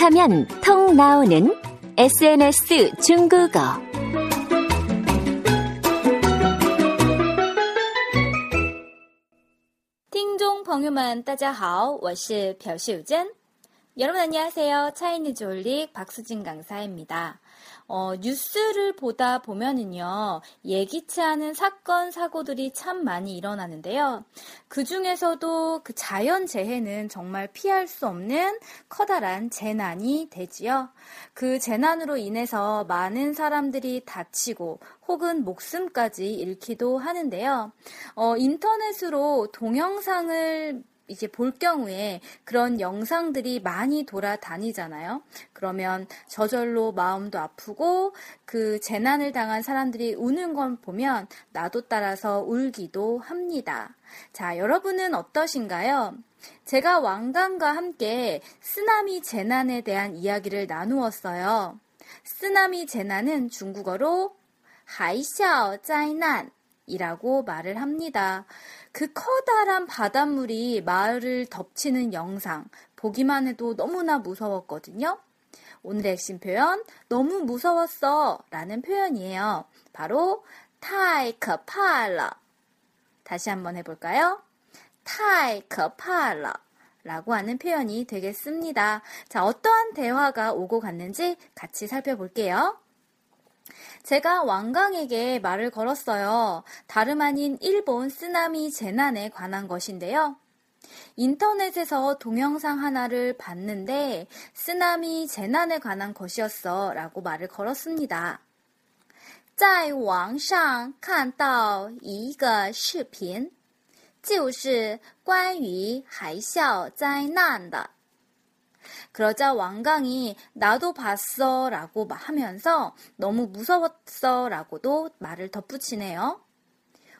톡하면 통 나오는 SNS 중국어. 听众朋友们，大家好，我是朴秀珍。 여러분 안녕하세요. 차이니즈 올릭 박수진 강사입니다. 어, 뉴스를 보다 보면은요, 예기치 않은 사건, 사고들이 참 많이 일어나는데요. 그 중에서도 그 자연 재해는 정말 피할 수 없는 커다란 재난이 되지요. 그 재난으로 인해서 많은 사람들이 다치고 혹은 목숨까지 잃기도 하는데요. 어, 인터넷으로 동영상을 이제 볼 경우에 그런 영상들이 많이 돌아다니잖아요. 그러면 저절로 마음도 아프고 그 재난을 당한 사람들이 우는 걸 보면 나도 따라서 울기도 합니다. 자, 여러분은 어떠신가요? 제가 왕관과 함께 쓰나미 재난에 대한 이야기를 나누었어요. 쓰나미 재난은 중국어로 하이샤 짜이난 이라고 말을 합니다. 그 커다란 바닷물이 마을을 덮치는 영상 보기만 해도 너무나 무서웠거든요. 오늘의 핵심 표현 너무 무서웠어 라는 표현이에요. 바로 타이 커팔라 다시 한번 해볼까요? 타이 커팔라 라고 하는 표현이 되겠습니다. 자, 어떠한 대화가 오고 갔는지 같이 살펴볼게요. 제가 왕강에게 말을 걸었어요. 다름 아닌 일본 쓰나미 재난에 관한 것인데요. 인터넷에서 동영상 하나를 봤는데 쓰나미 재난에 관한 것이었어 라고 말을 걸었습니다. 在网上看到一个视频，就是关于海啸灾难的。 그러자 왕강이 나도 봤어 라고 하면서 너무 무서웠어 라고도 말을 덧붙이네요.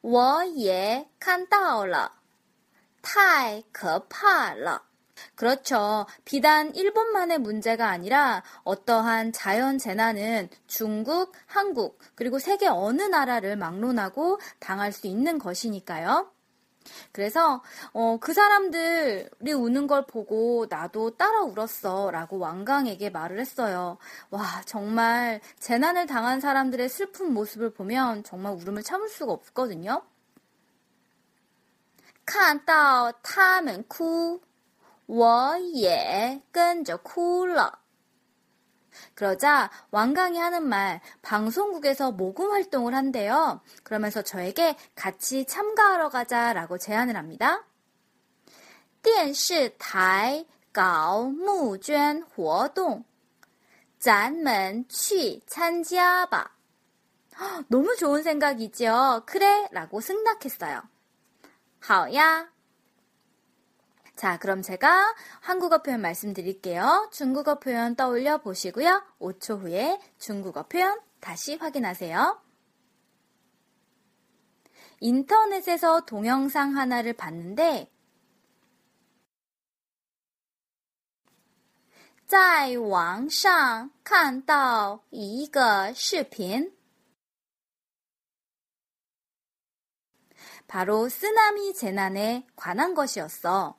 我也看到了.太可怕了. 그렇죠. 비단 일본만의 문제가 아니라 어떠한 자연 재난은 중국, 한국, 그리고 세계 어느 나라를 막론하고 당할 수 있는 것이니까요. 그래서 어, 그 사람들이 우는 걸 보고 나도 따라 울었어 라고 왕강에게 말을 했어요. 와 정말 재난을 당한 사람들의 슬픈 모습을 보면 정말 울음을 참을 수가 없거든요. 看到他们哭我也跟着哭了 그러자 왕강이 하는 말, 방송국에서 모금 활동을 한대요. 그러면서 저에게 같이 참가하러 가자라고 제안을 합니다. 电视台搞募捐活动咱们去参加吧 너무 좋은 생각이죠. 그래 라고 승낙했어요. 好呀 자, 그럼 제가 한국어 표현 말씀드릴게요. 중국어 표현 떠올려 보시고요. 5초 후에 중국어 표현 다시 확인하세요. 인터넷에서 동영상 하나를 봤는데 在网上看到一个视频 바로 쓰나미 재난에 관한 것이었어.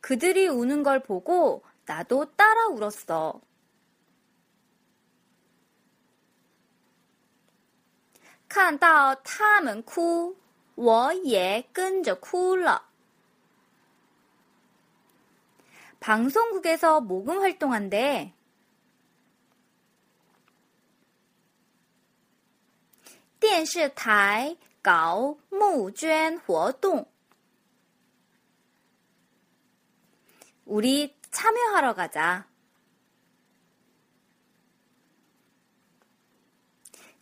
그들이 우는 걸 보고 나도 따라 울었어. 看到他们哭 我也跟着哭了. 방송국에서 모금 활동한대. 电视台搞募捐活动. 우리 참여하러 가자.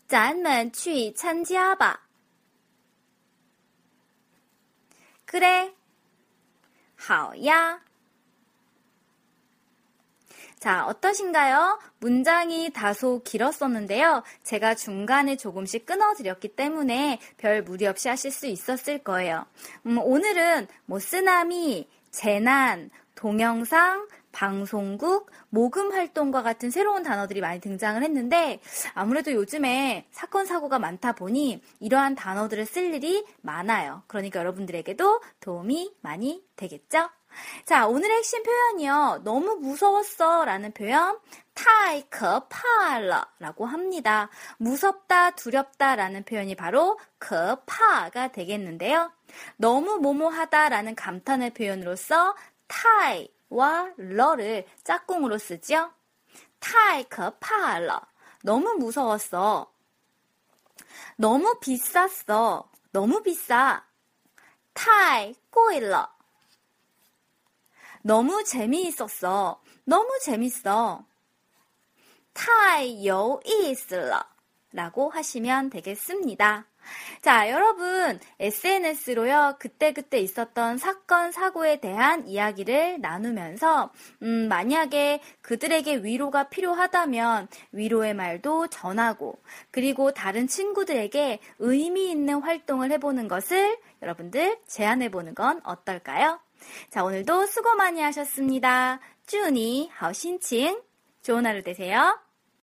咱们去参加吧. 그래. 好呀. 자, 어떠신가요? 문장이 다소 길었었는데요. 제가 중간에 조금씩 끊어드렸기 때문에 별 무리 없이 하실 수 있었을 거예요. 음, 오늘은 뭐 쓰나미, 재난, 동영상, 방송국, 모금 활동과 같은 새로운 단어들이 많이 등장을 했는데 아무래도 요즘에 사건 사고가 많다 보니 이러한 단어들을 쓸 일이 많아요. 그러니까 여러분들에게도 도움이 많이 되겠죠? 자, 오늘의 핵심 표현이요. 너무 무서웠어 라는 표현, 타이크 파러 라고 합니다. 무섭다, 두렵다 라는 표현이 바로 그 파가 되겠는데요. 너무 모모하다 라는 감탄의 표현으로써 타이와 러를 짝꿍으로 쓰죠. 타이크 파러. 너무 무서웠어. 너무 비쌌어. 너무 비싸. 타이 꼬일러. 너무 재미있었어. 너무 재밌어. 타이 요이슬러. 라고 하시면 되겠습니다. 자, 여러분, SNS로요, 그때 그때 있었던 사건, 사고에 대한 이야기를 나누면서, 음, 만약에 그들에게 위로가 필요하다면 위로의 말도 전하고, 그리고 다른 친구들에게 의미 있는 활동을 해보는 것을 여러분들 제안해보는 건 어떨까요? 자, 오늘도 수고 많이 하셨습니다. 쭈니, 하오신칭. 좋은 하루 되세요.